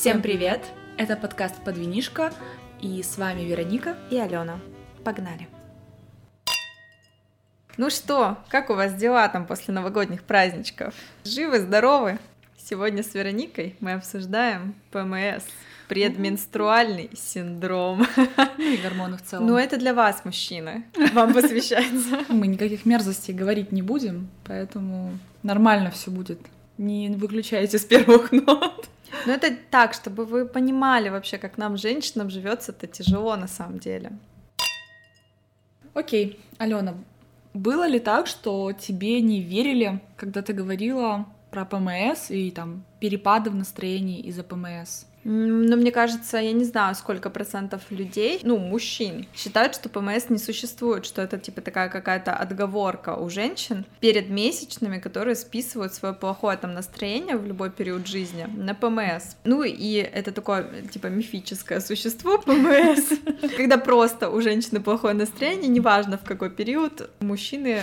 Всем привет! Это подкаст «Подвинишка» и с вами Вероника и Алена. Погнали! Ну что, как у вас дела там после новогодних праздничков? Живы, здоровы? Сегодня с Вероникой мы обсуждаем ПМС, предменструальный синдром. Ну и гормоны в целом. Ну это для вас, мужчины, вам посвящается. Мы никаких мерзостей говорить не будем, поэтому нормально все будет. Не выключайте с первых нот. Ну это так, чтобы вы понимали вообще, как нам, женщинам, живется это тяжело на самом деле. Окей, Алена, было ли так, что тебе не верили, когда ты говорила про ПМС и там перепады в настроении из-за ПМС? Но мне кажется, я не знаю, сколько процентов людей, ну, мужчин, считают, что ПМС не существует, что это типа такая какая-то отговорка у женщин перед месячными, которые списывают свое плохое там настроение в любой период жизни на ПМС. Ну и это такое типа мифическое существо ПМС, когда просто у женщины плохое настроение, неважно в какой период, мужчины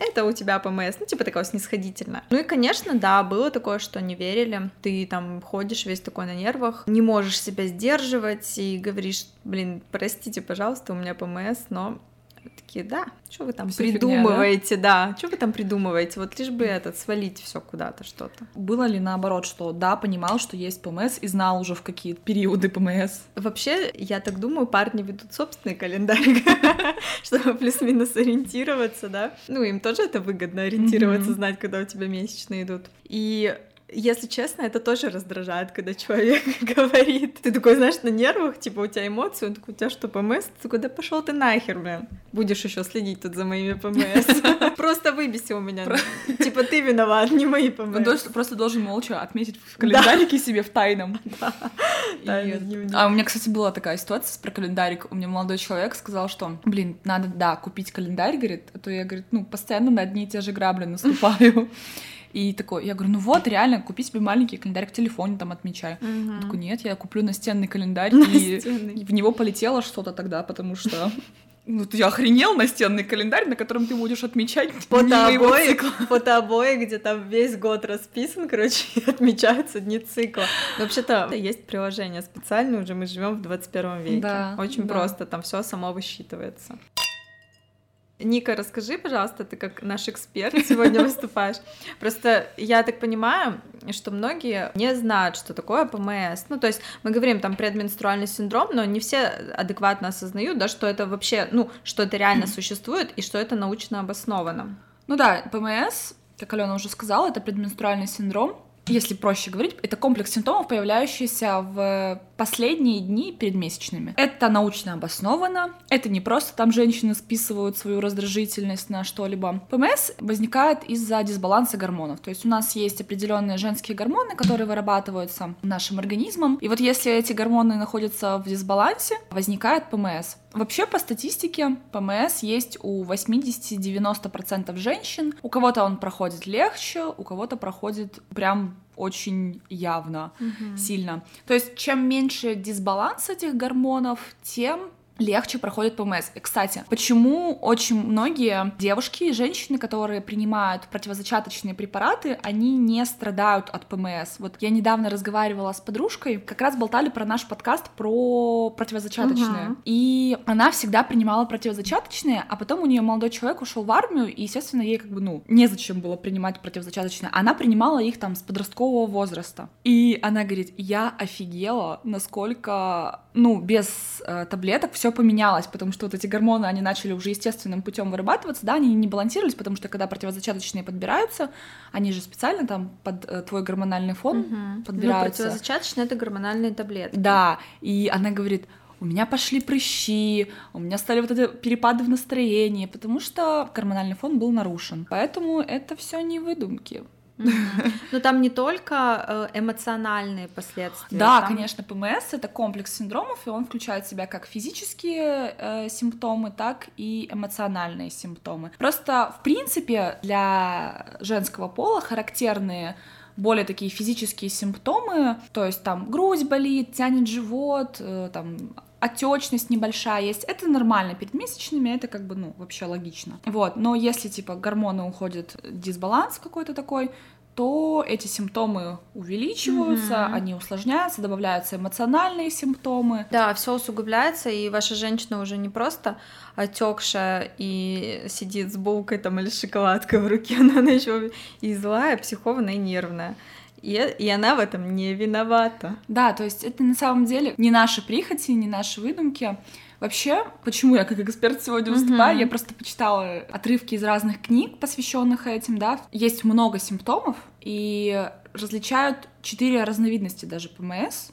это у тебя ПМС, ну, типа такое снисходительно. Ну и, конечно, да, было такое, что не верили. Ты там ходишь весь такой на нервах, не можешь себя сдерживать и говоришь, блин, простите, пожалуйста, у меня ПМС, но такие, да, что вы там Всё придумываете, фигня, да? да, что вы там придумываете, вот лишь бы этот свалить все куда-то что-то. Было ли наоборот, что да, понимал, что есть ПМС и знал уже в какие периоды ПМС? Вообще, я так думаю, парни ведут собственный календарь, чтобы плюс-минус ориентироваться, да. Ну, им тоже это выгодно ориентироваться, знать, когда у тебя месячные идут. И если честно, это тоже раздражает, когда человек говорит. Ты такой, знаешь, на нервах, типа у тебя эмоции, он такой, у тебя что, ПМС? Ты такой, да пошел ты нахер, блин. Будешь еще следить тут за моими ПМС. Просто выбеси у меня. Типа ты виноват, не мои ПМС. Просто должен молча отметить в календарике себе в тайном. А у меня, кстати, была такая ситуация про календарик. У меня молодой человек сказал, что, блин, надо, да, купить календарь, говорит, а то я, говорит, ну, постоянно на одни и те же грабли наступаю. И такой, я говорю, ну вот, реально, купи себе маленький календарь в телефоне, там отмечаю. Угу. Он такой, нет, я куплю настенный календарь, настенный. и в него полетело что-то тогда, потому что ну, ты охренел настенный календарь, на котором ты будешь отмечать фотообои, фотообои, где там весь год расписан, короче, и отмечаются дни цикла. Вообще-то есть приложение специальное, уже мы живем в 21 веке. Да, Очень да. просто, там все само высчитывается. Ника, расскажи, пожалуйста, ты как наш эксперт сегодня выступаешь. Просто я так понимаю, что многие не знают, что такое ПМС. Ну, то есть мы говорим там предменструальный синдром, но не все адекватно осознают, да, что это вообще, ну, что это реально существует и что это научно обосновано. Ну да, ПМС, как Алена уже сказала, это предменструальный синдром, если проще говорить, это комплекс симптомов, появляющийся в последние дни перед месячными. Это научно обосновано, это не просто там женщины списывают свою раздражительность на что-либо. ПМС возникает из-за дисбаланса гормонов, то есть у нас есть определенные женские гормоны, которые вырабатываются нашим организмом, и вот если эти гормоны находятся в дисбалансе, возникает ПМС. Вообще, по статистике, ПМС есть у 80-90% женщин. У кого-то он проходит легче, у кого-то проходит прям очень явно, угу. сильно. То есть, чем меньше дисбаланс этих гормонов, тем легче проходит ПМС. И, кстати, почему очень многие девушки и женщины, которые принимают противозачаточные препараты, они не страдают от ПМС. Вот я недавно разговаривала с подружкой, как раз болтали про наш подкаст про противозачаточные. Угу. И она всегда принимала противозачаточные, а потом у нее молодой человек ушел в армию, и, естественно, ей как бы, ну, незачем было принимать противозачаточные. Она принимала их там с подросткового возраста. И она говорит, я офигела, насколько, ну, без э, таблеток все поменялось, потому что вот эти гормоны, они начали уже естественным путем вырабатываться, да, они не балансировались, потому что когда противозачаточные подбираются, они же специально там под э, твой гормональный фон угу. подбираются. Ну, противозачаточные — это гормональные таблетки. Да, и она говорит, у меня пошли прыщи, у меня стали вот эти перепады в настроении, потому что гормональный фон был нарушен. Поэтому это все не выдумки. Но там не только э, эмоциональные последствия. Да, конечно, ПМС это комплекс синдромов, и он включает в себя как физические э, симптомы, так и эмоциональные симптомы. Просто, в принципе, для женского пола характерные более такие физические симптомы, то есть там грудь болит, тянет живот, э, там отечность небольшая есть, это нормально перед месячными, это как бы, ну, вообще логично. Вот, но если, типа, гормоны уходят, дисбаланс какой-то такой, то эти симптомы увеличиваются, mm-hmm. они усложняются, добавляются эмоциональные симптомы. Да, все усугубляется, и ваша женщина уже не просто отекшая и сидит с булкой там или шоколадкой в руке, но она еще и злая, психованная и нервная. И, и она в этом не виновата. Да, то есть это на самом деле не наши прихоти, не наши выдумки. Вообще, почему я как эксперт сегодня выступаю? Mm-hmm. Я просто почитала отрывки из разных книг, посвященных этим, да. Есть много симптомов, и различают четыре разновидности даже ПМС.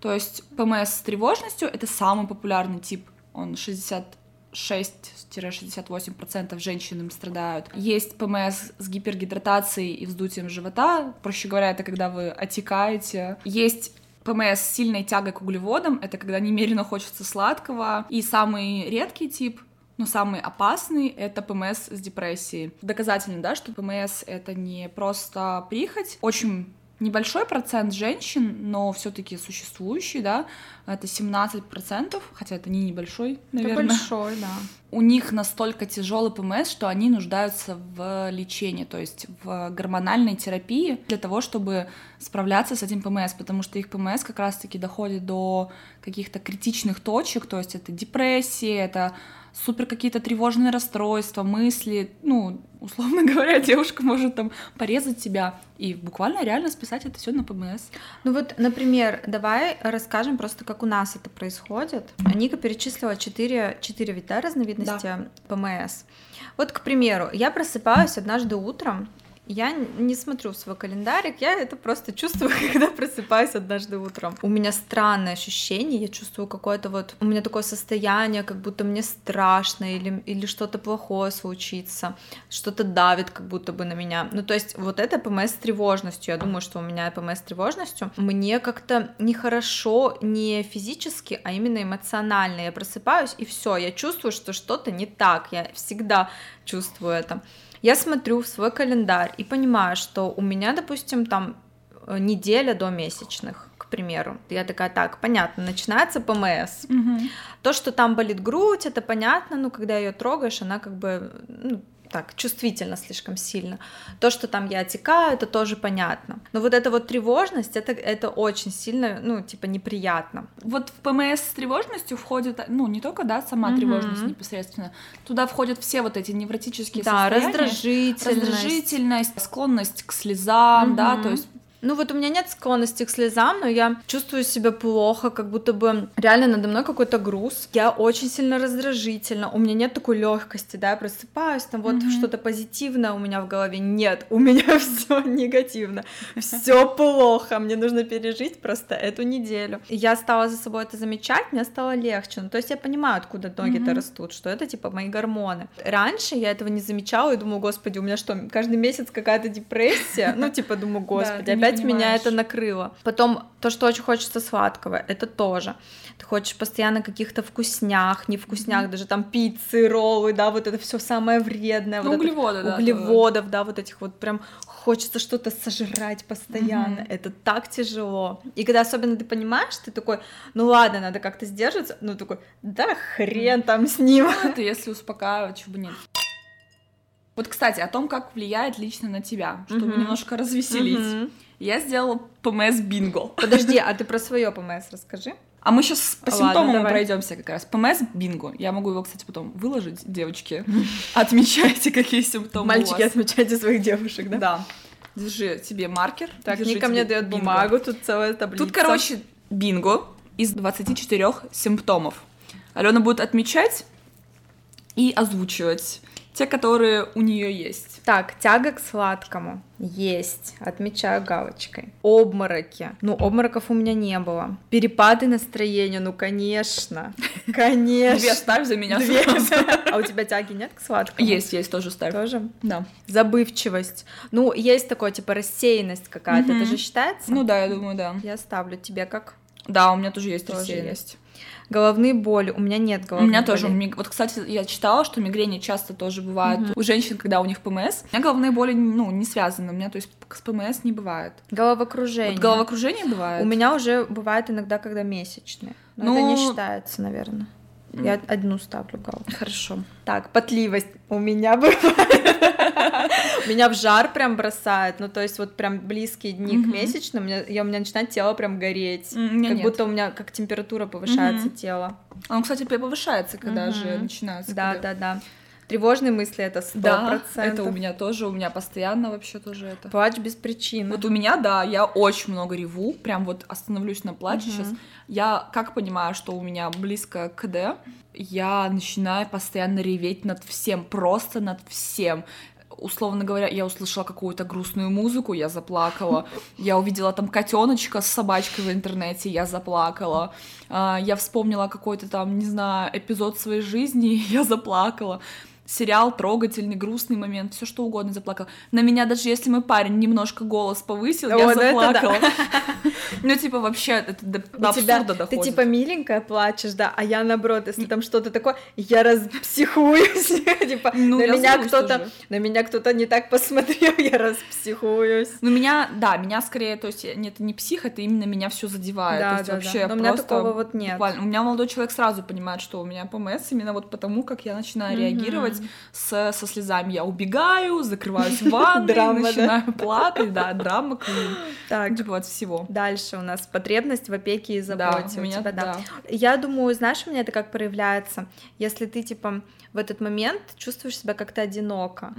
То есть ПМС с тревожностью — это самый популярный тип, он 60 6-68% женщин им страдают. Есть ПМС с гипергидратацией и вздутием живота. Проще говоря, это когда вы отекаете. Есть ПМС с сильной тягой к углеводам, это когда немерено хочется сладкого. И самый редкий тип но самый опасный — это ПМС с депрессией. Доказательно, да, что ПМС — это не просто прихоть. Очень небольшой процент женщин, но все-таки существующий, да, это 17%, хотя это не небольшой, наверное. Это большой, да. У них настолько тяжелый ПМС, что они нуждаются в лечении, то есть в гормональной терапии для того, чтобы справляться с этим ПМС, потому что их ПМС как раз-таки доходит до каких-то критичных точек, то есть это депрессия, это супер какие-то тревожные расстройства, мысли, ну, условно говоря, девушка может там порезать себя и буквально реально списать это все на ПМС. Ну вот, например, давай расскажем просто, как у нас это происходит. Ника перечислила 4, 4 вида разновидности да. ПМС. Вот, к примеру, я просыпаюсь однажды утром, я не смотрю в свой календарик, я это просто чувствую, когда просыпаюсь однажды утром. У меня странное ощущение, я чувствую какое-то вот... У меня такое состояние, как будто мне страшно или, или что-то плохое случится, что-то давит как будто бы на меня. Ну, то есть вот это ПМС с тревожностью. Я думаю, что у меня ПМС с тревожностью. Мне как-то нехорошо не физически, а именно эмоционально. Я просыпаюсь, и все, я чувствую, что что-то не так. Я всегда чувствую это я смотрю в свой календарь и понимаю, что у меня, допустим, там э, неделя до месячных, к примеру. Я такая, так, понятно, начинается ПМС. Угу. То, что там болит грудь, это понятно, ну, когда ее трогаешь, она как бы, ну, так чувствительно слишком сильно. То, что там я отекаю, это тоже понятно. Но вот эта вот тревожность, это, это очень сильно, ну, типа, неприятно. Вот в ПМС с тревожностью входит, ну, не только, да, сама угу. тревожность непосредственно, туда входят все вот эти невротические да, состояния. раздражительность. Раздражительность, склонность к слезам, угу. да, то есть ну вот у меня нет склонности к слезам, но я чувствую себя плохо, как будто бы реально надо мной какой-то груз. Я очень сильно раздражительна, у меня нет такой легкости, да, я просыпаюсь, там вот mm-hmm. что-то позитивное у меня в голове. Нет, у меня все негативно, все плохо, мне нужно пережить просто эту неделю. Я стала за собой это замечать, мне стало легче. Ну, то есть я понимаю, откуда ноги-то mm-hmm. растут, что это типа мои гормоны. Раньше я этого не замечала и думаю, господи, у меня что, каждый месяц какая-то депрессия? Ну, типа, думаю, господи, опять опять понимаешь. меня это накрыло. Потом то, что очень хочется сладкого, это тоже. Ты хочешь постоянно каких-то вкуснях, не вкуснях, mm-hmm. даже там пиццы, роллы, да, вот это все самое вредное. Ну, вот углеводы, да. Углеводов, да, вот этих вот прям хочется что-то сожрать постоянно. Mm-hmm. Это так тяжело. И когда особенно ты понимаешь, ты такой, ну ладно, надо как-то сдерживаться, ну такой, да хрен там с ним. Ну, это если успокаивать, чего бы нет. Вот, кстати, о том, как влияет лично на тебя, чтобы mm-hmm. немножко развеселить. Mm-hmm. Я сделала ПМС бинго. Подожди, а ты про свое ПМС расскажи. А мы сейчас по Ладно, симптомам пройдемся как раз. ПМС бинго. Я могу его, кстати, потом выложить, девочки. Отмечайте, какие симптомы Мальчики, отмечайте своих девушек, да? Да. Держи тебе маркер. Так, Ника мне дает бумагу, тут целая таблица. Тут, короче, бинго из 24 симптомов. Алена будет отмечать и озвучивать те, которые у нее есть. Так, тяга к сладкому. Есть. Отмечаю галочкой. Обмороки. Ну, обмороков у меня не было. Перепады настроения, ну, конечно. Конечно. Две ставь за меня Две. А у тебя тяги нет к сладкому? Есть, есть, тоже ставь. Тоже? Да. Забывчивость. Ну, есть такое, типа, рассеянность какая-то. Это же считается? Ну да, я думаю, да. Я ставлю. Тебе как? Да, у меня тоже есть тоже рассеянность. Есть. Головные боли. У меня нет головных У меня тоже. Вот, кстати, я читала, что мигрени часто тоже бывают угу. у женщин, когда у них ПМС. У меня головные боли, ну, не связаны. У меня, то есть, с ПМС не бывает. Головокружение. Вот головокружение бывает. У меня уже бывает иногда, когда месячные. Но ну... это не считается, наверное. Я одну ставлю галку. Хорошо. Так, потливость у меня бывает. меня в жар прям бросает, ну, то есть вот прям близкие дни к месячным, я, у меня начинает тело прям гореть, как будто у меня как температура повышается тело. Он, кстати, повышается, когда же начинается. Да, да, да. Тревожные мысли это сто Да, это у меня тоже, у меня постоянно вообще тоже это. Плач без причины. Вот у меня, да, я очень много реву, прям вот остановлюсь на плаче угу. сейчас. Я как понимаю, что у меня близко к КД, я начинаю постоянно реветь над всем, просто над всем условно говоря, я услышала какую-то грустную музыку, я заплакала. Я увидела там котеночка с собачкой в интернете, я заплакала. А, я вспомнила какой-то там, не знаю, эпизод своей жизни, я заплакала сериал трогательный, грустный момент, все что угодно заплакал. На меня даже если мой парень немножко голос повысил, О, я ну заплакала. Ну, типа, вообще, это до, до абсурда доходит. Ты, типа, миленькая плачешь, да, а я, наоборот, если там что-то такое, я распсихуюсь, типа, ну, на меня кто-то, на меня кто-то не так посмотрел, я распсихуюсь. Ну, меня, да, меня скорее, то есть, нет, это не псих, это именно меня все задевает. Да, да, вообще, да. Но у меня такого вот нет. У меня молодой человек сразу понимает, что у меня ПМС, именно вот потому, как я начинаю реагировать делать с, со слезами. Я убегаю, закрываюсь в ванной, начинаю плакать, да, драма, Так, типа от всего. Дальше у нас потребность в опеке и заботе. Да, у меня, да. Я думаю, знаешь, у меня это как проявляется, если ты, типа, в этот момент чувствуешь себя как-то одиноко.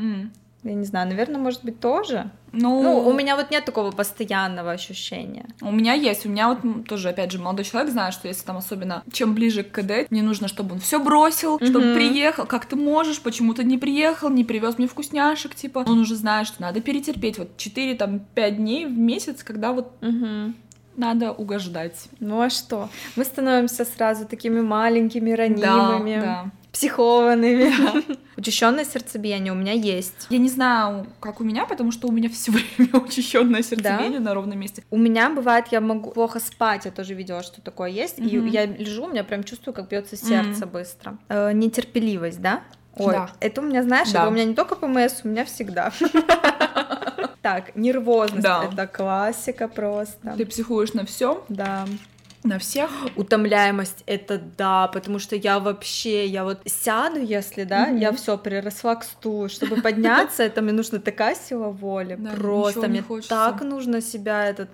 Я не знаю, наверное, может быть, тоже. Ну, ну, у меня вот нет такого постоянного ощущения. У меня есть. У меня вот тоже, опять же, молодой человек знает, что если там особенно чем ближе к КД, мне нужно, чтобы он все бросил, mm-hmm. чтобы приехал. Как ты можешь? Почему ты не приехал? Не привез мне вкусняшек, типа. Он уже знает, что надо перетерпеть вот 4 там 5 дней в месяц, когда вот mm-hmm надо угождать. Ну а что? Мы становимся сразу такими маленькими, ранимыми. Да, да психованными. Да. Учащенное сердцебиение у меня есть. Я не знаю, как у меня, потому что у меня все время учащенное сердцебиение да? на ровном месте. У меня бывает, я могу плохо спать, я тоже видела, что такое есть, mm-hmm. и я лежу, у меня прям чувствую, как бьется сердце mm-hmm. быстро. Э, нетерпеливость, да? Ой, да. это у меня, знаешь, да. это у меня не только ПМС, у меня всегда. Так, нервозность да. это классика просто. Ты психуешь на все? Да. На всех? Утомляемость это да, потому что я вообще, я вот сяду, если, да, mm-hmm. я все приросла к стулу, чтобы подняться, это мне нужна такая сила воли, просто мне так нужно себя этот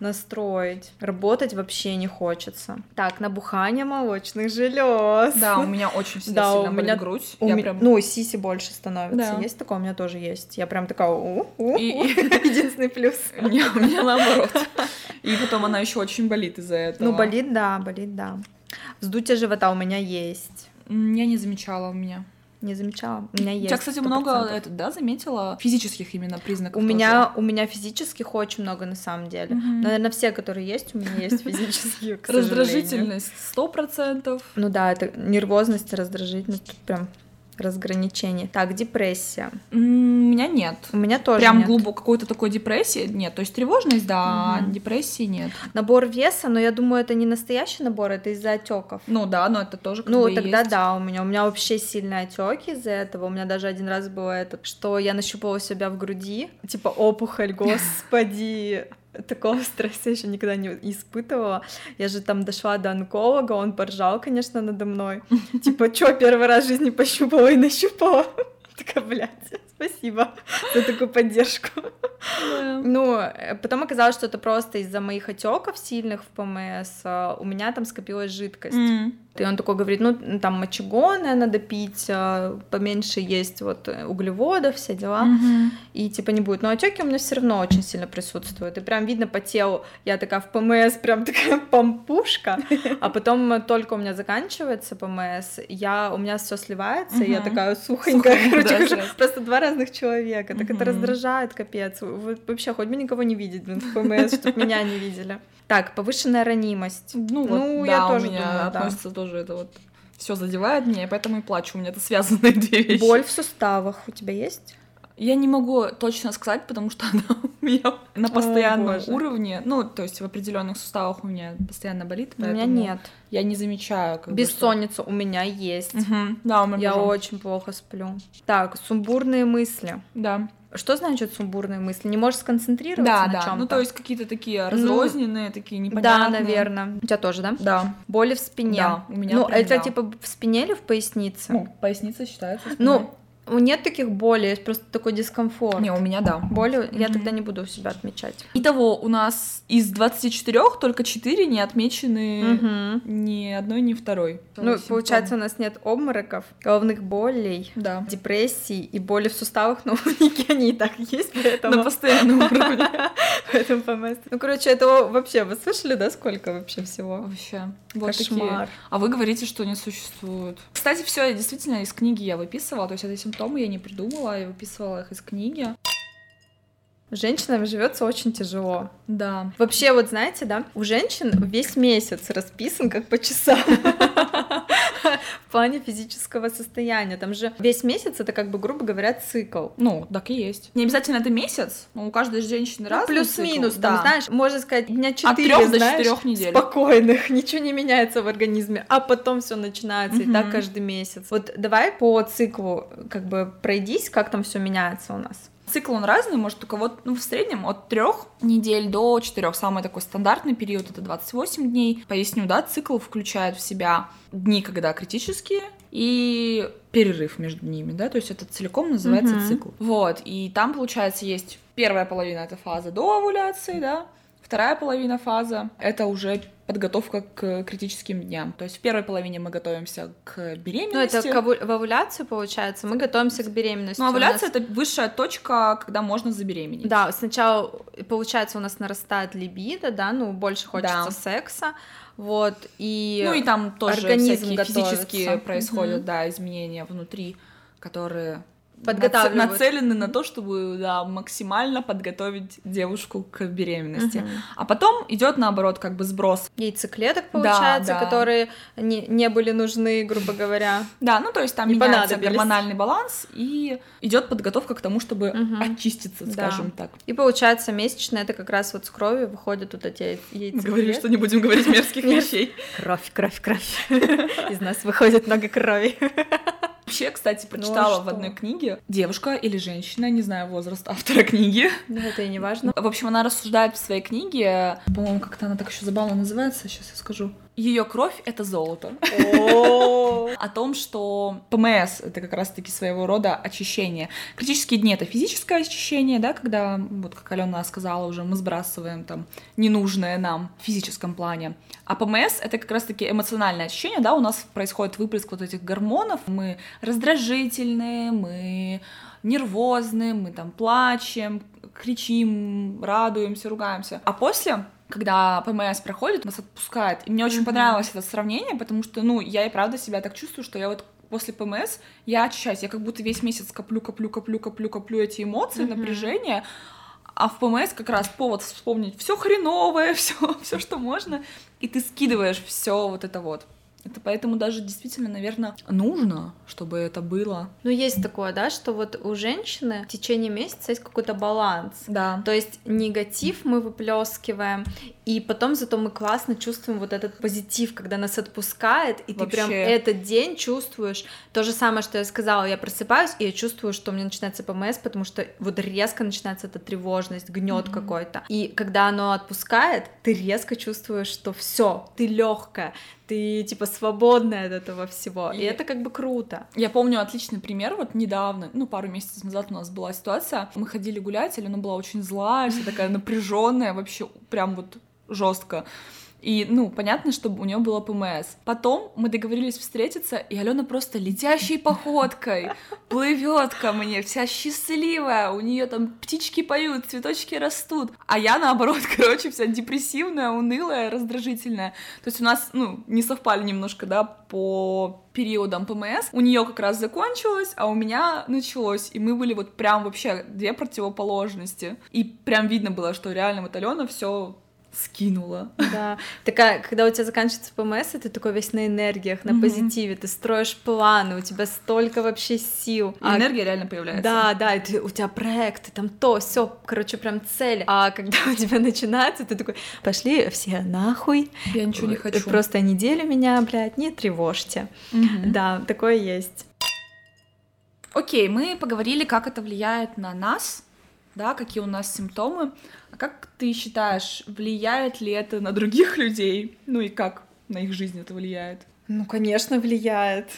настроить, работать вообще не хочется. Так, набухание молочных желез. Да, у меня очень сильно, да, у меня грудь, у ми... прям... ну сиси больше становится, есть такое, у меня тоже есть, я прям такая, единственный плюс. У меня наоборот. И потом она еще очень болит из-за этого. Ну, болит, да, болит, да. Вздутие живота у меня есть. Я не замечала у меня. Не замечала. У меня есть. У тебя, кстати, 100%. много это, да, заметила физических именно признаков. У тоже. меня у меня физических очень много на самом деле. Угу. Наверное, все, которые есть, у меня есть физические. Раздражительность сто процентов. Ну да, это нервозность, раздражительность тут прям разграничение. Так, депрессия. У меня нет. У меня тоже Прям нет. глубоко какой-то такой депрессии нет. То есть тревожность, да, угу. депрессии нет. Набор веса, но я думаю, это не настоящий набор, это из-за отеков. Ну да, но это тоже Ну тогда есть. да, у меня у меня вообще сильные отеки из-за этого. У меня даже один раз было это, что я нащупала себя в груди, типа опухоль, господи такого стресса еще никогда не испытывала. Я же там дошла до онколога, он поржал, конечно, надо мной. Типа, чё, первый раз в жизни пощупала и нащупала? Такая, блядь, спасибо за такую поддержку. Ну, э, потом оказалось, что это просто из-за моих отеков сильных в ПМС а, у меня там скопилась жидкость. И он такой говорит, ну, там мочегонное надо пить, а, поменьше есть вот углеводов, все дела, mm-hmm. и типа не будет. Но отеки у меня все равно очень сильно присутствуют, и прям видно по телу, я такая в ПМС, прям такая помпушка, а потом только у меня заканчивается ПМС, я, у меня все сливается, mm-hmm. и я такая сухонькая, короче, просто два разных человека, так mm-hmm. это раздражает, капец, вообще, хоть бы никого не видеть, блин, в ПМС, чтобы меня не видели. Так, повышенная ранимость. Ну, ну вот, я да, тоже у меня думаю, относится да. тоже это вот все задевает меня, и поэтому и плачу. У меня это связанные две вещи. Боль в суставах у тебя есть? Я не могу точно сказать, потому что она у меня на постоянном О, уровне. Ну, то есть в определенных суставах у меня постоянно болит. У меня нет. Я не замечаю. Как Бессонница бы, у меня есть. Угу. Да, у меня Я очень плохо сплю. Так, сумбурные мысли. Да. Что значит сумбурные мысли? Не можешь сконцентрироваться да, на да. чем-то? Ну, то есть какие-то такие ну, разрозненные, ну, такие непонятные. Да, наверное. У тебя тоже, да? Да. Боли в спине. Да, у меня Ну, прям, это да. типа в спине или в пояснице? Ну, поясница считается спиной. Ну, Нет таких болей, есть просто такой дискомфорт. Не, у меня да. Боли я Мгм. тогда не буду у себя отмечать. Итого, у нас из 24 только 4 не отмечены Мгм. ни одной, ни второй. Ну, Симптом. получается, у нас нет обмороков, головных болей, Да. депрессий и боли в суставах, но у Ники они и так есть, поэтому... На постоянном уровне. Поэтому ПМС. Ну, короче, этого вообще, вы слышали, да, сколько вообще всего? Вообще. Вот такие. Кошмар. А вы говорите, что не существует. Кстати, все действительно из книги я выписывала. То есть это симптомы я не придумала, я выписывала их из книги. Женщинам живется очень тяжело. Да. Вообще, вот знаете, да, у женщин весь месяц расписан как по часам. В плане физического состояния. Там же весь месяц это как бы, грубо говоря, цикл. Ну, так и есть. Не обязательно это месяц, но у каждой женщины Ну, разный плюс-минус, там, да. знаешь, можно сказать, дня От 4, трех до знаешь, четырех недель. спокойных, ничего не меняется в организме, а потом все начинается, и так каждый месяц. Вот давай по циклу как бы пройдись, как там все меняется у нас. Цикл он разный, может у кого-то, ну, в среднем от трех недель до четырех. Самый такой стандартный период это 28 дней. Поясню, да, цикл включает в себя дни, когда критические, и перерыв между ними, да, то есть это целиком называется Мгм. цикл. Вот, и там, получается, есть первая половина это фаза до овуляции, да, вторая половина фаза это уже подготовка к критическим дням. То есть в первой половине мы готовимся к Ну, беременности. это к ову- в овуляцию, получается, мы готовимся к беременности. Ну, овуляция нас- это высшая точка, когда можно забеременеть. Да, сначала, получается, у нас нарастает либидо, да, ну, больше хочется Да. секса, вот, и... Ну и там тоже организм всякие готовится. физические происходят, Мгм. да, изменения внутри, которые Подготавливают. наце- нацелены на то, чтобы да, максимально подготовить девушку к беременности. Мгм. А потом идет наоборот, как бы сброс. Яйцеклеток, получается, да. которые не, не были нужны, грубо говоря. Да, ну то есть там Не меняется гормональный баланс и идет подготовка к тому, чтобы Мгм. очиститься, Да. скажем так. И получается, месячные, это как раз вот с крови выходят вот эти яйцеклетки. Мы говорили, что не будем говорить мерзких вещей. Кровь, кровь, кровь. Из нас выходит много крови. Вообще, кстати, прочитала в что? одной книге девушка или женщина, не знаю возраст автора книги, Но это и не важно. В общем, она рассуждает в своей книге, по-моему, как-то она так еще забавно называется, сейчас я скажу. Ее кровь это золото. О том, что ПМС это как раз-таки своего рода очищение. Критические дни это физическое очищение, да, когда, вот как Алена сказала уже, мы сбрасываем там ненужное нам в физическом плане. А ПМС это как раз-таки эмоциональное очищение, да, у нас происходит выплеск вот этих гормонов, мы раздражительные, мы нервозны, мы там плачем, кричим, радуемся, ругаемся. А после когда ПМС проходит, нас отпускает. И мне очень Мгм. понравилось это сравнение, потому что, ну, я и правда себя так чувствую, что я вот после ПМС я очищаюсь, я как будто весь месяц коплю, коплю, коплю, коплю, коплю эти эмоции, Мгм. напряжение, а в ПМС как раз повод вспомнить все хреновое, все, все, что можно, и ты скидываешь все вот это вот. Это поэтому даже действительно, наверное, нужно, чтобы это было. Ну, есть такое, да, что вот у женщины в течение месяца есть какой-то баланс. Да. То есть негатив мы выплескиваем, и потом зато мы классно чувствуем вот этот позитив, когда нас отпускает, и ты прям Вообще. этот день чувствуешь. То же самое, что я сказала, я просыпаюсь, и я чувствую, что у меня начинается ПМС, потому что вот резко начинается эта тревожность, гнет Мгм. какой-то. И когда оно отпускает, ты резко чувствуешь, что все, ты легкая, ты типа свободная от этого всего. И, И- это как бы круто. Я помню отличный пример, вот недавно, ну, пару месяцев назад у нас была ситуация, мы ходили гулять, Алена была очень злая, вся такая напряженная, вообще прям вот жестко. И, ну, понятно, что у нее было ПМС. Потом мы договорились встретиться, и Алена просто летящей походкой плывет ко мне, вся счастливая, у нее там птички поют, цветочки растут. А я, наоборот, короче, вся депрессивная, унылая, раздражительная. То есть у нас, ну, не совпали немножко, да, по периодам ПМС. У нее как раз закончилось, а у меня началось. И мы были вот прям вообще две противоположности. И прям видно было, что реально вот Алена все скинула. Да. Такая, когда у тебя заканчивается ПМС, ты такой весь на энергиях, на Мгм. позитиве, ты строишь планы, у тебя столько вообще сил. И А энергия реально появляется. Да, да, и ты, у тебя проекты, там то, все, короче, прям цель. А когда у тебя начинается, ты такой, пошли все нахуй. Я ничего не хочу. Просто неделю меня, блядь, не тревожьте. Мгм. Да, такое есть. Окей, мы поговорили, как это влияет на нас, да, какие у нас симптомы. Как ты считаешь, влияет ли это на других людей? Ну и как на их жизнь это влияет? Ну, конечно, влияет.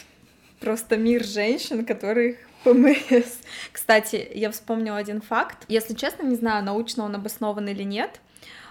Просто мир женщин, которых ПМС. Кстати, я вспомнила один факт. Если честно, не знаю, научно он обоснован или нет,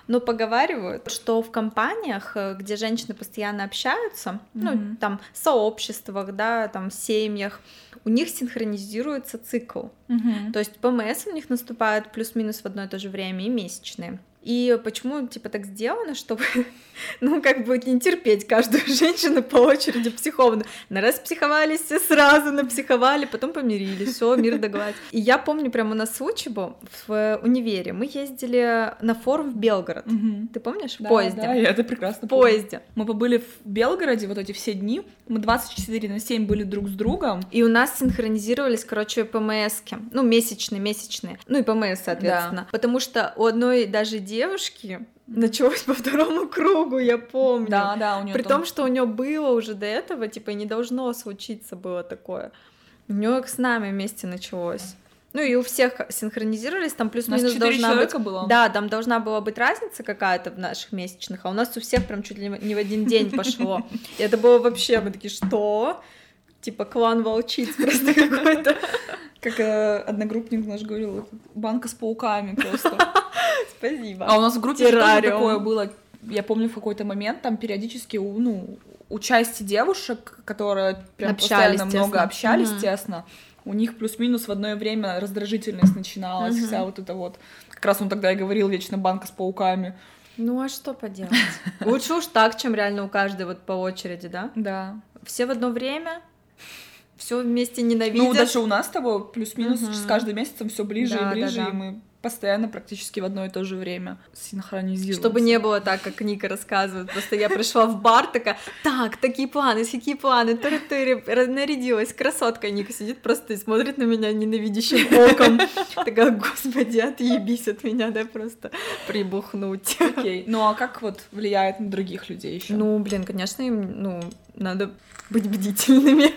но поговаривают, что в компаниях, э, где женщины постоянно общаются, mm-hmm. ну, там, сообществах, да, там, семьях, у них синхронизируется цикл. Mm-hmm. То есть ПМС у них наступает плюс-минус в одно и то же время и месячные. И почему, типа, так сделано, чтобы, ну, как бы не терпеть каждую женщину по очереди психованную. На раз психовались все сразу, напсиховали, потом помирились, все, мир договорить. И я помню, прямо у нас случай был в универе. Мы ездили на форум в Белгород. Угу. Ты помнишь? Да, в поезде. Да, я это прекрасно В поезде. Мы побыли в Белгороде вот эти все дни. Мы 24 на 7 были друг с другом. И у нас синхронизировались, короче, ПМСки. Ну, месячные, месячные. Ну и ПМС, соответственно. Да. Потому что у одной даже девушки началось по второму кругу, я помню. Да, да, у нее. При том... том, что у нее было уже до этого, типа, не должно случиться было такое. У нее с нами вместе началось. Ну и у всех синхронизировались, там плюс-минус должна быть... было. Да, там должна была быть разница какая-то в наших месячных, а у нас у всех прям чуть ли не в один день пошло. И это было вообще, мы такие, что? Типа клан волчиц просто какой-то. Как э, одногруппник наш говорил, банка с пауками просто. Спасибо. А у нас в группе тоже такое было. Я помню в какой-то момент там периодически ну, у части девушек, которые прям общались, постоянно много общались, угу. тесно, у них плюс-минус в одно время раздражительность начиналась, угу. вся вот эта вот. Как раз он тогда и говорил вечно банка с пауками. Ну а что поделать? Лучше уж так, чем реально у каждой вот по очереди, да? Да. Все в одно время, все вместе ненавидят. Ну, даже у нас с тобой плюс-минус угу. с каждым месяцем все ближе да, и ближе, да, да. и мы постоянно практически в одно и то же время синхронизируемся. Чтобы не было так, как Ника рассказывает. Просто я пришла в бар, такая, так, такие планы, такие планы, тыры-тыры, нарядилась, красотка. Ника сидит просто и смотрит на меня ненавидящим оком. Такая, господи, отъебись от меня, да, просто прибухнуть. Окей, ну а как вот влияет на других людей еще? Ну, блин, конечно, им, ну, надо быть бдительными.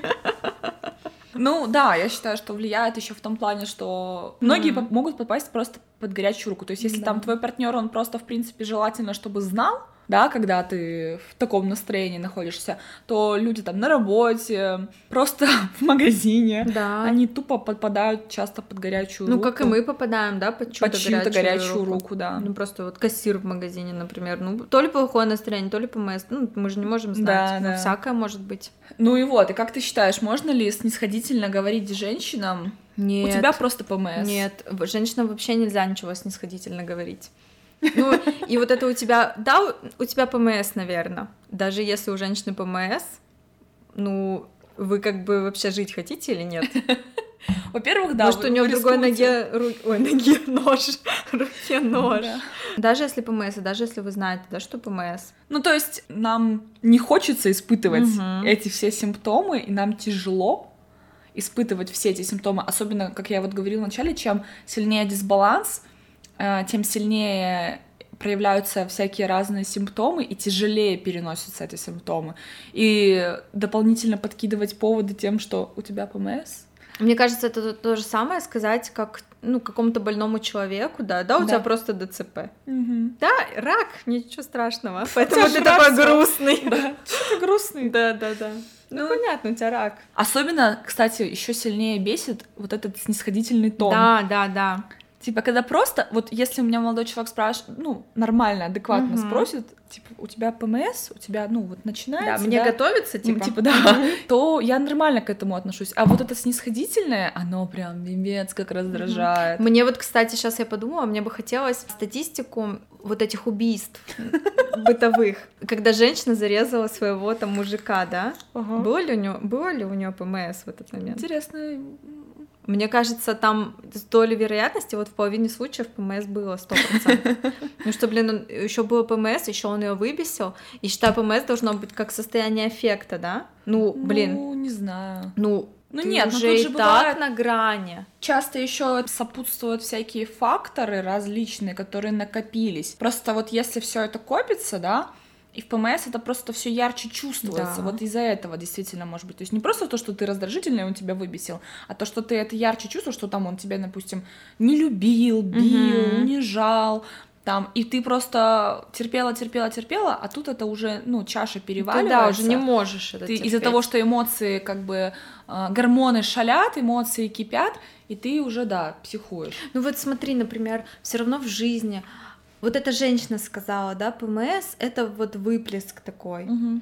Ну да, я считаю, что влияет еще в том плане, что многие mm-hmm. могут попасть просто под горячую руку. То есть, если да. там твой партнер, он просто, в принципе, желательно, чтобы знал, да, когда ты в таком настроении находишься, то люди там на работе, просто в магазине, да. они тупо подпадают часто под горячую ну, руку. Ну, как и мы попадаем, да, под чью-то, под чью-то горячую, горячую руку. руку, да. Ну, просто вот кассир в магазине, например, ну, то ли плохое настроение, то ли ПМС, ну, мы же не можем знать, да, да. всякое может быть. Ну и вот, и как ты считаешь, можно ли снисходительно говорить женщинам, нет. У тебя просто ПМС. Нет, женщинам вообще нельзя ничего снисходительно говорить. Ну, и вот это у тебя, да, у тебя ПМС, наверное. Даже если у женщины ПМС, ну, вы как бы вообще жить хотите или нет? Во-первых, да. Может, у нее в другой ноге, ру... ой, ноге нож, руке нож. Да. Даже если ПМС, даже если вы знаете, да, что ПМС. Ну, то есть нам не хочется испытывать угу. эти все симптомы, и нам тяжело испытывать все эти симптомы, особенно, как я вот говорила вначале, чем сильнее дисбаланс, тем сильнее проявляются всякие разные симптомы, и тяжелее переносятся эти симптомы. И дополнительно подкидывать поводы тем, что у тебя ПМС. Мне кажется, это то, же самое сказать, как ну, какому-то больному человеку, да, да, у да. тебя просто ДЦП. Угу. Да, рак, ничего страшного. Поэтому ты такой грустный. Да, ты грустный. Да, да, да. Ну, ну, понятно, у тебя рак. Особенно, кстати, еще сильнее бесит вот этот снисходительный тон. Да, да, да. Типа, когда просто, вот если у меня молодой человек спрашивает, ну, нормально, адекватно угу. спросит, типа, у тебя ПМС, у тебя, ну, вот начинается, Да, мне да? готовиться, типа. типа, да, то я нормально к этому отношусь. А вот это снисходительное, оно прям пипец как раздражает. Мне вот, кстати, сейчас я подумала, мне бы хотелось статистику вот этих убийств бытовых, когда женщина зарезала своего там мужика, да? Было ли у него, было ли у него ПМС в этот момент? Интересно, мне кажется, там с долей вероятности вот в половине случаев ПМС было сто процентов. Ну что, блин, еще было ПМС, еще он ее выбесил. И считаю, ПМС должно быть как состояние эффекта, да? Ну, блин. Ну, не знаю. Ну, ну ты нет, уже ну, и же так на грани. Часто еще сопутствуют всякие факторы различные, которые накопились. Просто вот если все это копится, да, и в ПМС это просто все ярче чувствуется. Да. Вот из-за этого действительно может быть. То есть не просто то, что ты раздражительный, он тебя выбесил, а то, что ты это ярче чувствуешь, что там он тебя, допустим, не любил, бил, угу. унижал, там, и ты просто терпела, терпела, терпела, а тут это уже, ну, чаша переваливается. Ты, да, уже не можешь это Ты из-за того, что эмоции, как бы, э, гормоны шалят, эмоции кипят, и ты уже, да, психуешь. Ну вот смотри, например, все равно в жизни, вот эта женщина сказала, да, ПМС это вот выплеск такой. Угу.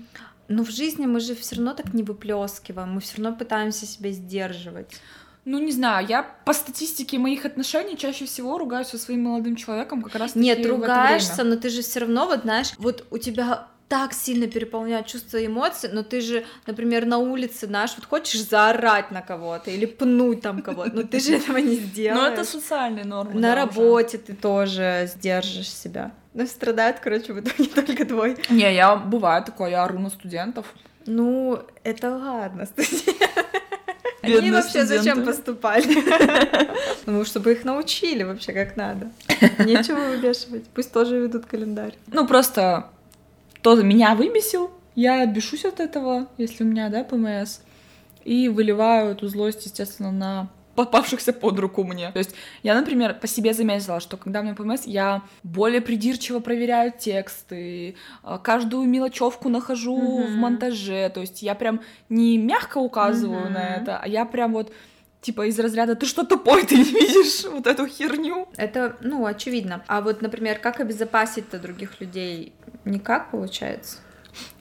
Но в жизни мы же все равно так не выплескиваем, мы все равно пытаемся себя сдерживать. Ну, не знаю, я по статистике моих отношений чаще всего ругаюсь со своим молодым человеком как раз Нет, ругаешься, но ты же все равно, вот знаешь, вот у тебя так сильно переполняют чувства и эмоции, но ты же, например, на улице, знаешь, вот хочешь заорать на кого-то или пнуть там кого-то, но ты же этого не сделаешь. Ну, это социальные нормы. На работе ты тоже сдержишь себя. Ну, страдает, короче, в итоге только твой. Не, я бывает такое, я ору на студентов. Ну, это ладно, студенты. Бедные Они вообще студенты. зачем поступали? Ну, чтобы их научили вообще как надо. Нечего выбешивать. Пусть тоже ведут календарь. Ну, просто кто меня выбесил, я бешусь от этого, если у меня, да, ПМС, и выливаю эту злость, естественно, на попавшихся под руку мне. То есть я, например, по себе заметила, что когда у меня ПМС, я более придирчиво проверяю тексты, э, каждую мелочевку нахожу Мгм. в монтаже, то есть я прям не мягко указываю на Мгм. это, а я прям вот типа из разряда «ты что тупой, ты не видишь вот эту херню?» Это, ну, очевидно. А вот, например, как обезопасить-то других людей? Никак получается.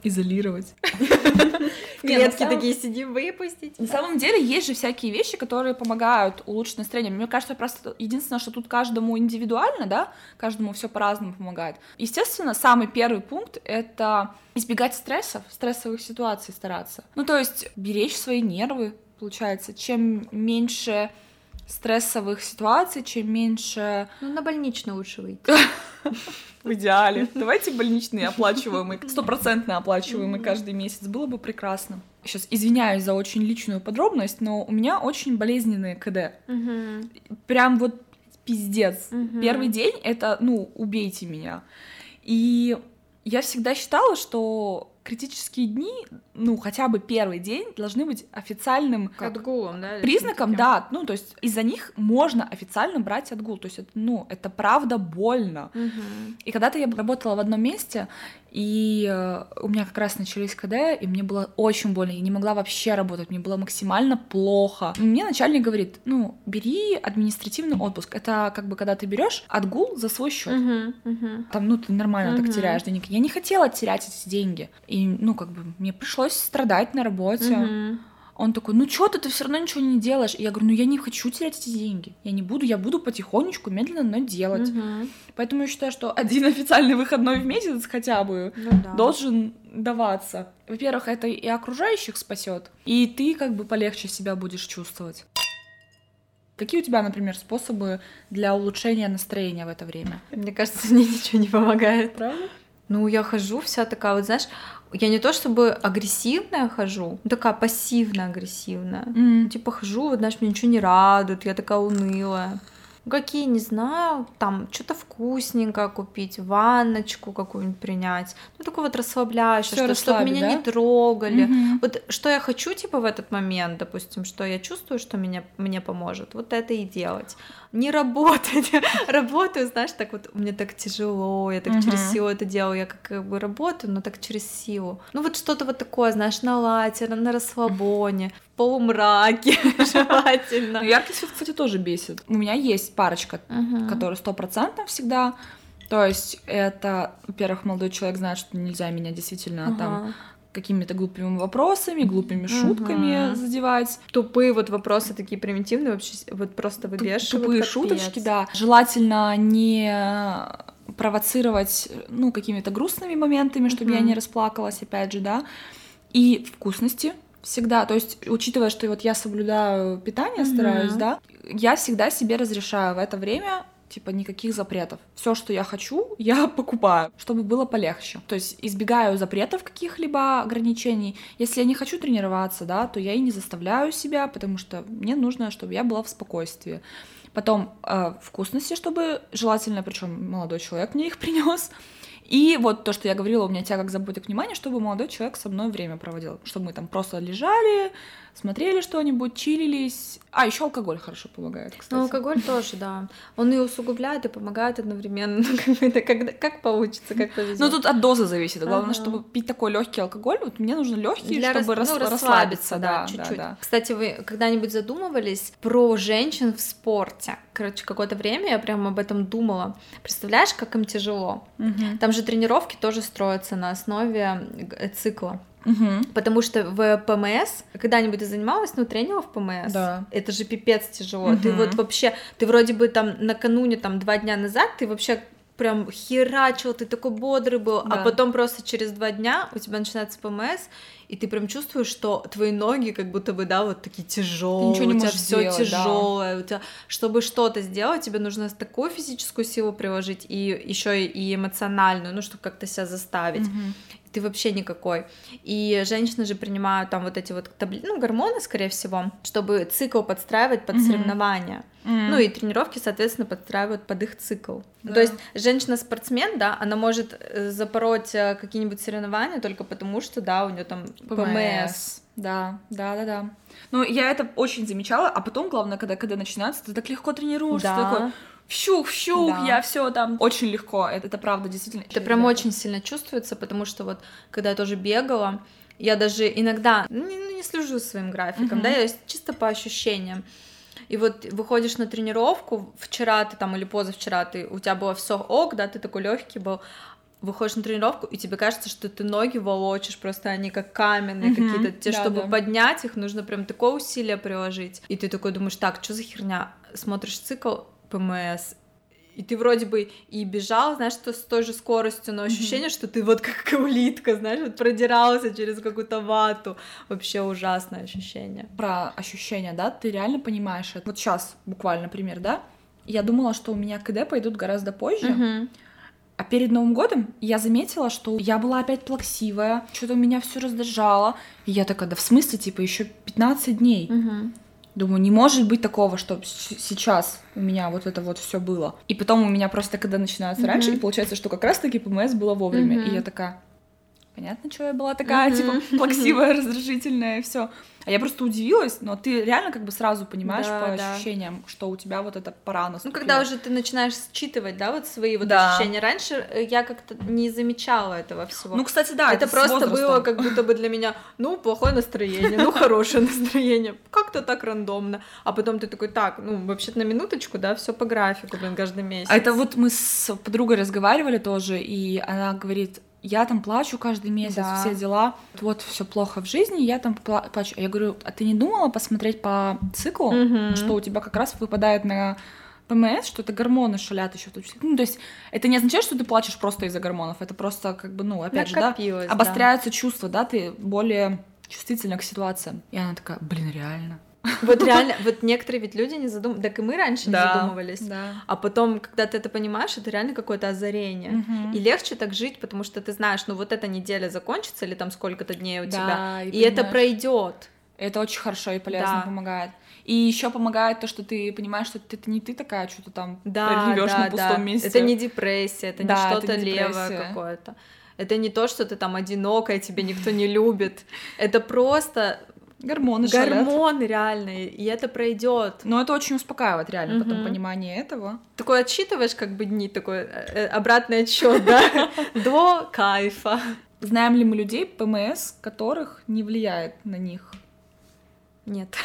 Изолировать. Самом- такие сидим, выпустить. На самом деле есть же всякие вещи, которые помогают улучшить настроение. Мне кажется, просто единственное, что тут каждому индивидуально, да, каждому все по-разному помогает. Естественно, самый первый пункт — это избегать стрессов, стрессовых ситуаций стараться. Ну, то есть беречь свои нервы, получается. Чем меньше стрессовых ситуаций, чем меньше Ну, на больничный лучше выйти. в идеале. Давайте больничные оплачиваемые, стопроцентно оплачиваемые каждый месяц. Было бы прекрасно. Сейчас извиняюсь за очень личную подробность, но у меня очень болезненные КД. Прям вот пиздец. Первый день это, ну, убейте меня. И я всегда считала, что критические дни, ну, хотя бы первый день, должны быть официальным как, Отгулом, да? признаком, да, ну, то есть из-за них можно официально брать отгул, то есть, это, ну, это правда больно. Мгм. И когда-то я работала в одном месте, и э, у меня как раз начались КД, и мне было очень больно, я не могла вообще работать, мне было максимально плохо. Мне начальник говорит, ну, бери административный отпуск. Это как бы когда ты берешь отгул за свой счет. Мгм, мгм. Там, ну, ты нормально Мгм. так теряешь денег. Я не хотела терять эти деньги. И, ну, как бы, мне пришлось страдать на работе. Мгм. Он такой, ну что ты, ты все равно ничего не делаешь. И я говорю, ну я не хочу терять эти деньги. Я не буду, я буду потихонечку, медленно, но делать. Мгм. Поэтому я считаю, что один официальный выходной в месяц хотя бы Ну да. должен даваться. Во-первых, это и окружающих спасет, и ты как бы полегче себя будешь чувствовать. Какие у тебя, например, способы для улучшения настроения в это время? Мне кажется, мне ничего не помогает. Правда? Ну, я хожу вся такая, вот знаешь, я не то чтобы агрессивная хожу, ну, такая пассивно-агрессивная. Ну, типа хожу, вот, знаешь, мне ничего не радует, я такая унылая. Какие, не знаю, там, что-то вкусненькое купить, ванночку какую-нибудь принять. Ну, такое вот расслабляющее, Всё что, чтобы меня да? не трогали. Мгм. Вот что я хочу, типа, в этот момент, допустим, что я чувствую, что меня, мне поможет, вот это и делать. Не работать. Работаю, знаешь, так вот, мне так тяжело, я так через Мгм. силу это делаю, я как, бы работаю, но так через силу. Ну вот что-то вот такое, знаешь, на лате, на расслабоне, в полумраке желательно. Ну, яркий свет, кстати, тоже бесит. У меня есть парочка, Мгм. которые стопроцентно всегда. То есть это, во-первых, молодой человек знает, что нельзя меня действительно там Ага. Какими-то глупыми вопросами, глупыми шутками Мгм. задевать. Тупые вот вопросы такие примитивные, вообще вот просто выбешивают. Тупые шуточки, да. Желательно не провоцировать, ну, какими-то грустными моментами, чтобы я Мгм. не расплакалась, опять же, да. И вкусности всегда, то есть, учитывая, что вот я соблюдаю питание, стараюсь, Мгм. да, я всегда себе разрешаю в это время типа никаких запретов. Все, что я хочу, я покупаю, чтобы было полегче. То есть избегаю запретов каких-либо ограничений. Если я не хочу тренироваться, да, то я и не заставляю себя, потому что мне нужно, чтобы я была в спокойствии. Потом э, вкусности, чтобы желательно, причем молодой человек мне их принес. И вот то, что я говорила, у меня тяга к заботе, к вниманию, чтобы молодой человек со мной время проводил, чтобы мы там просто лежали, смотрели что-нибудь, чилились. А, еще алкоголь хорошо помогает, кстати. Ну, алкоголь тоже, да. Он и усугубляет, и помогает одновременно. Как, это, как, как получится, как повезет. Ну, тут от дозы зависит. Главное, ага. чтобы пить такой легкий алкоголь, вот мне нужно легкий, Для чтобы рас... ну, расслабиться, расслабиться, да, чуть-чуть. Да, да. Кстати, вы когда-нибудь задумывались про женщин в спорте? Короче, какое-то время я прям об этом думала. Представляешь, как им тяжело? Угу. Там же тренировки тоже строятся на основе э, цикла. Угу. Потому что в ПМС, когда-нибудь ты занималась, ну, тренила в ПМС? Да. Это же пипец тяжело. Угу. Ты вот вообще, ты вроде бы там накануне, там, два дня назад, ты вообще прям херачил, ты такой бодрый был, а да. а потом просто через два дня у тебя начинается ПМС, и ты прям чувствуешь, что твои ноги как будто бы, да, вот такие тяжелые, ничего не у тебя все тяжелое, да. у тебя, чтобы что-то сделать, тебе нужно такую физическую силу приложить и еще и эмоциональную, ну, чтобы как-то себя заставить. Угу ты вообще никакой. И женщины же принимают там вот эти вот табли... ну, гормоны, скорее всего, чтобы цикл подстраивать под mm-hmm. соревнования. Mm-hmm. Ну и тренировки, соответственно, подстраивают под их цикл. Да. То есть женщина-спортсмен, да, она может э, запороть э, какие-нибудь соревнования только потому, что, да, у нее там ПМС. ПМС. Да, да, да, да. Ну, я это очень замечала, а потом, главное, когда, когда начинается, ты так легко тренируешься, да. такой, щух, щух, да. я все там очень легко. Это, это правда действительно. Это прям легко. очень сильно чувствуется, потому что вот когда я тоже бегала, я даже иногда ну, не, ну, не слежу своим графиком, uh-huh. да, я чисто по ощущениям. И вот выходишь на тренировку, вчера ты там или позавчера ты, у тебя было все ок, да, ты такой легкий был, выходишь на тренировку, и тебе кажется, что ты ноги волочишь, просто они как каменные mm-hmm. какие-то. Тебе, да, чтобы да. поднять их, нужно прям такое усилие приложить. И ты такой думаешь, так, что за херня? Смотришь цикл, ПМС, и ты вроде бы и бежал, знаешь, что с той же скоростью, но ощущение, mm-hmm. что ты вот как улитка, знаешь, вот продирался через какую-то вату. Вообще ужасное ощущение. Про ощущения, да, ты реально понимаешь это. Вот сейчас буквально пример, да? Я думала, что у меня КД пойдут гораздо позже. Mm-hmm. А перед Новым годом я заметила, что я была опять плаксивая, что-то меня все раздражало. И я такая, да в смысле, типа, еще 15 дней. Угу. Думаю, не может быть такого, чтобы сейчас у меня вот это вот все было. И потом у меня просто, когда начинается mm-hmm. раньше, и получается, что как раз-таки ПМС было вовремя. Mm-hmm. И я такая, понятно, что я была такая, mm-hmm. типа, плаксивая, раздражительная, и все. А я просто удивилась, но ты реально как бы сразу понимаешь да, по да. ощущениям, что у тебя вот эта пора наступила. Ну, когда уже ты начинаешь считывать, да, вот свои вот да. ощущения. Раньше э, я как-то не замечала этого всего. Ну, кстати, да. Это, это просто было как будто бы для меня, ну, плохое настроение, ну, хорошее настроение. Как-то так рандомно. А потом ты такой, так, ну, вообще-то на минуточку, да, все по графику, блин, каждый месяц. А это вот мы с подругой разговаривали тоже, и она говорит, я там плачу каждый месяц, да. все дела, вот все плохо в жизни, я там плачу. Я говорю, а ты не думала посмотреть по циклу, угу. что у тебя как раз выпадает на ПМС, что это гормоны шалят еще в том числе. Ну, то есть это не означает, что ты плачешь просто из-за гормонов, это просто как бы, ну, опять же, да, обостряются да. чувства, да, ты более чувствительна к ситуациям. И она такая, блин, реально. Вот реально, вот некоторые ведь люди не задумывались, так и мы раньше да, не задумывались, да. а потом, когда ты это понимаешь, это реально какое-то озарение, угу. и легче так жить, потому что ты знаешь, ну вот эта неделя закончится или там сколько-то дней у да, тебя, и, и это пройдет. Это очень хорошо и полезно да. помогает. И еще помогает то, что ты понимаешь, что это не ты такая, что-то там да, да, на пустом да. месте. Это не депрессия, это да, не что-то левое какое-то. Это не то, что ты там одинокая, тебя никто не любит. Это просто Гормоны Гормоны шалят. реальные, и это пройдет. Но это очень успокаивает, реально, угу. потом понимание этого. Такой отсчитываешь как бы дни, такой э, э, обратный отсчет, да, до кайфа. Знаем ли мы людей, ПМС, которых не влияет на них? Нет.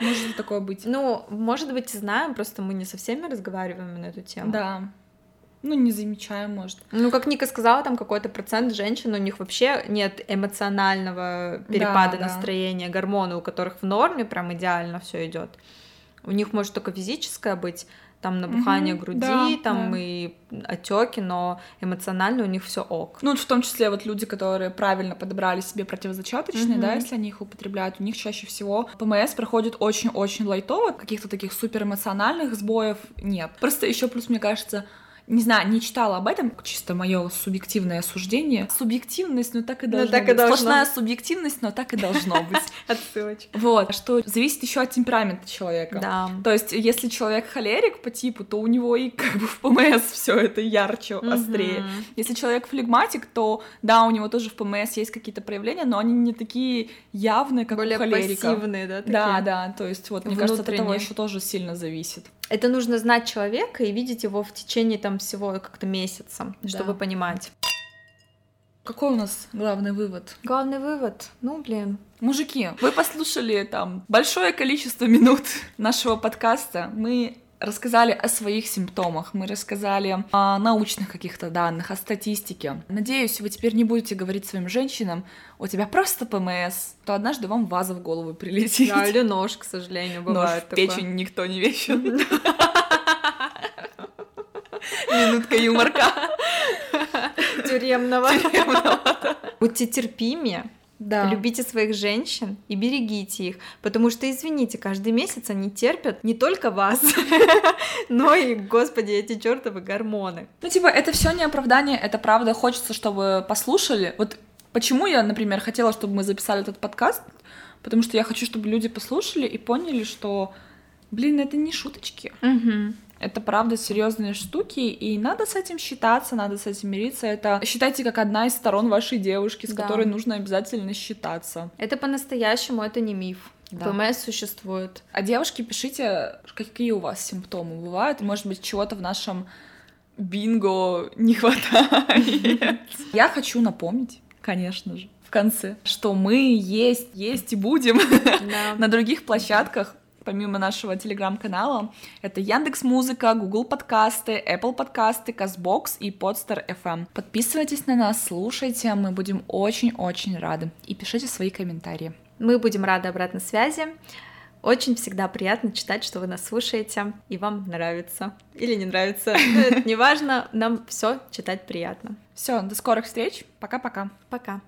Может такое быть? Ну, может быть, знаем, просто мы не со всеми разговариваем на эту тему. Да. Ну, не замечаем, может. Ну, как Ника сказала, там какой-то процент женщин, у них вообще нет эмоционального перепада да, настроения, да. гормоны, у которых в норме прям идеально все идет. У них может только физическое быть, там набухание угу, груди, да, там да. и отеки, но эмоционально у них все ок. Ну, в том числе вот люди, которые правильно подобрали себе противозачаточные, угу. да, если они их употребляют, у них чаще всего ПМС проходит очень-очень лайтово, каких-то таких суперэмоциональных сбоев нет. Просто еще плюс, мне кажется, не знаю, не читала об этом, чисто мое субъективное суждение. Субъективность, ну так и должно так и быть. должно. Сплошная субъективность, но так и должно быть. Отсылочка. Вот, что зависит еще от темперамента человека. Да. То есть, если человек холерик по типу, то у него и как бы в ПМС все это ярче, острее. Если человек флегматик, то да, у него тоже в ПМС есть какие-то проявления, но они не такие явные, как Более у холерика. пассивные, да, такие? Да, да, то есть вот, мне кажется, от этого еще тоже сильно зависит. Это нужно знать человека и видеть его в течение там всего как-то месяца, Да. чтобы понимать. Какой у нас главный вывод? Главный вывод, ну, блин, Мужики, вы послушали там большое количество минут нашего подкаста. Мы рассказали о своих симптомах, мы рассказали о научных каких-то данных, о статистике. Надеюсь, вы теперь не будете говорить своим женщинам, у тебя просто ПМС, то однажды вам ваза в голову прилетит. да, или нож, к сожалению, Нож бывает в такое. печень никто не вещает. Минутка юморка. тюремного. Будьте терпимее, Да. любите своих женщин и берегите их, потому что, извините, каждый месяц они терпят не только вас, но и, господи, эти чертовы гормоны. Ну, типа, это все не оправдание, это правда. Хочется, чтобы послушали. Вот почему я, например, хотела, чтобы мы записали этот подкаст, потому что я хочу, чтобы люди послушали и поняли, что, блин, это не шуточки. Это правда серьезные штуки, и надо с этим считаться, надо с этим мириться. Это считайте как одна из сторон вашей девушки, с Да. которой нужно обязательно считаться. Это по-настоящему, это не миф. Да. ПМС существует. А девушки, пишите, какие у вас симптомы бывают. Может быть, чего-то в нашем бинго не хватает. Я хочу напомнить, конечно же, в конце, что мы есть, есть и будем Да. на других площадках, помимо нашего телеграм-канала. Это Яндекс Музыка, Google подкасты, Apple подкасты, Казбокс и Podster FM. Подписывайтесь на нас, слушайте, мы будем очень-очень рады. И пишите свои комментарии. Мы будем рады обратной связи. Очень всегда приятно читать, что вы нас слушаете, и вам нравится. Или не нравится. Ну, Это не важно, нам все читать приятно. Все, до скорых встреч. Пока-пока. Пока.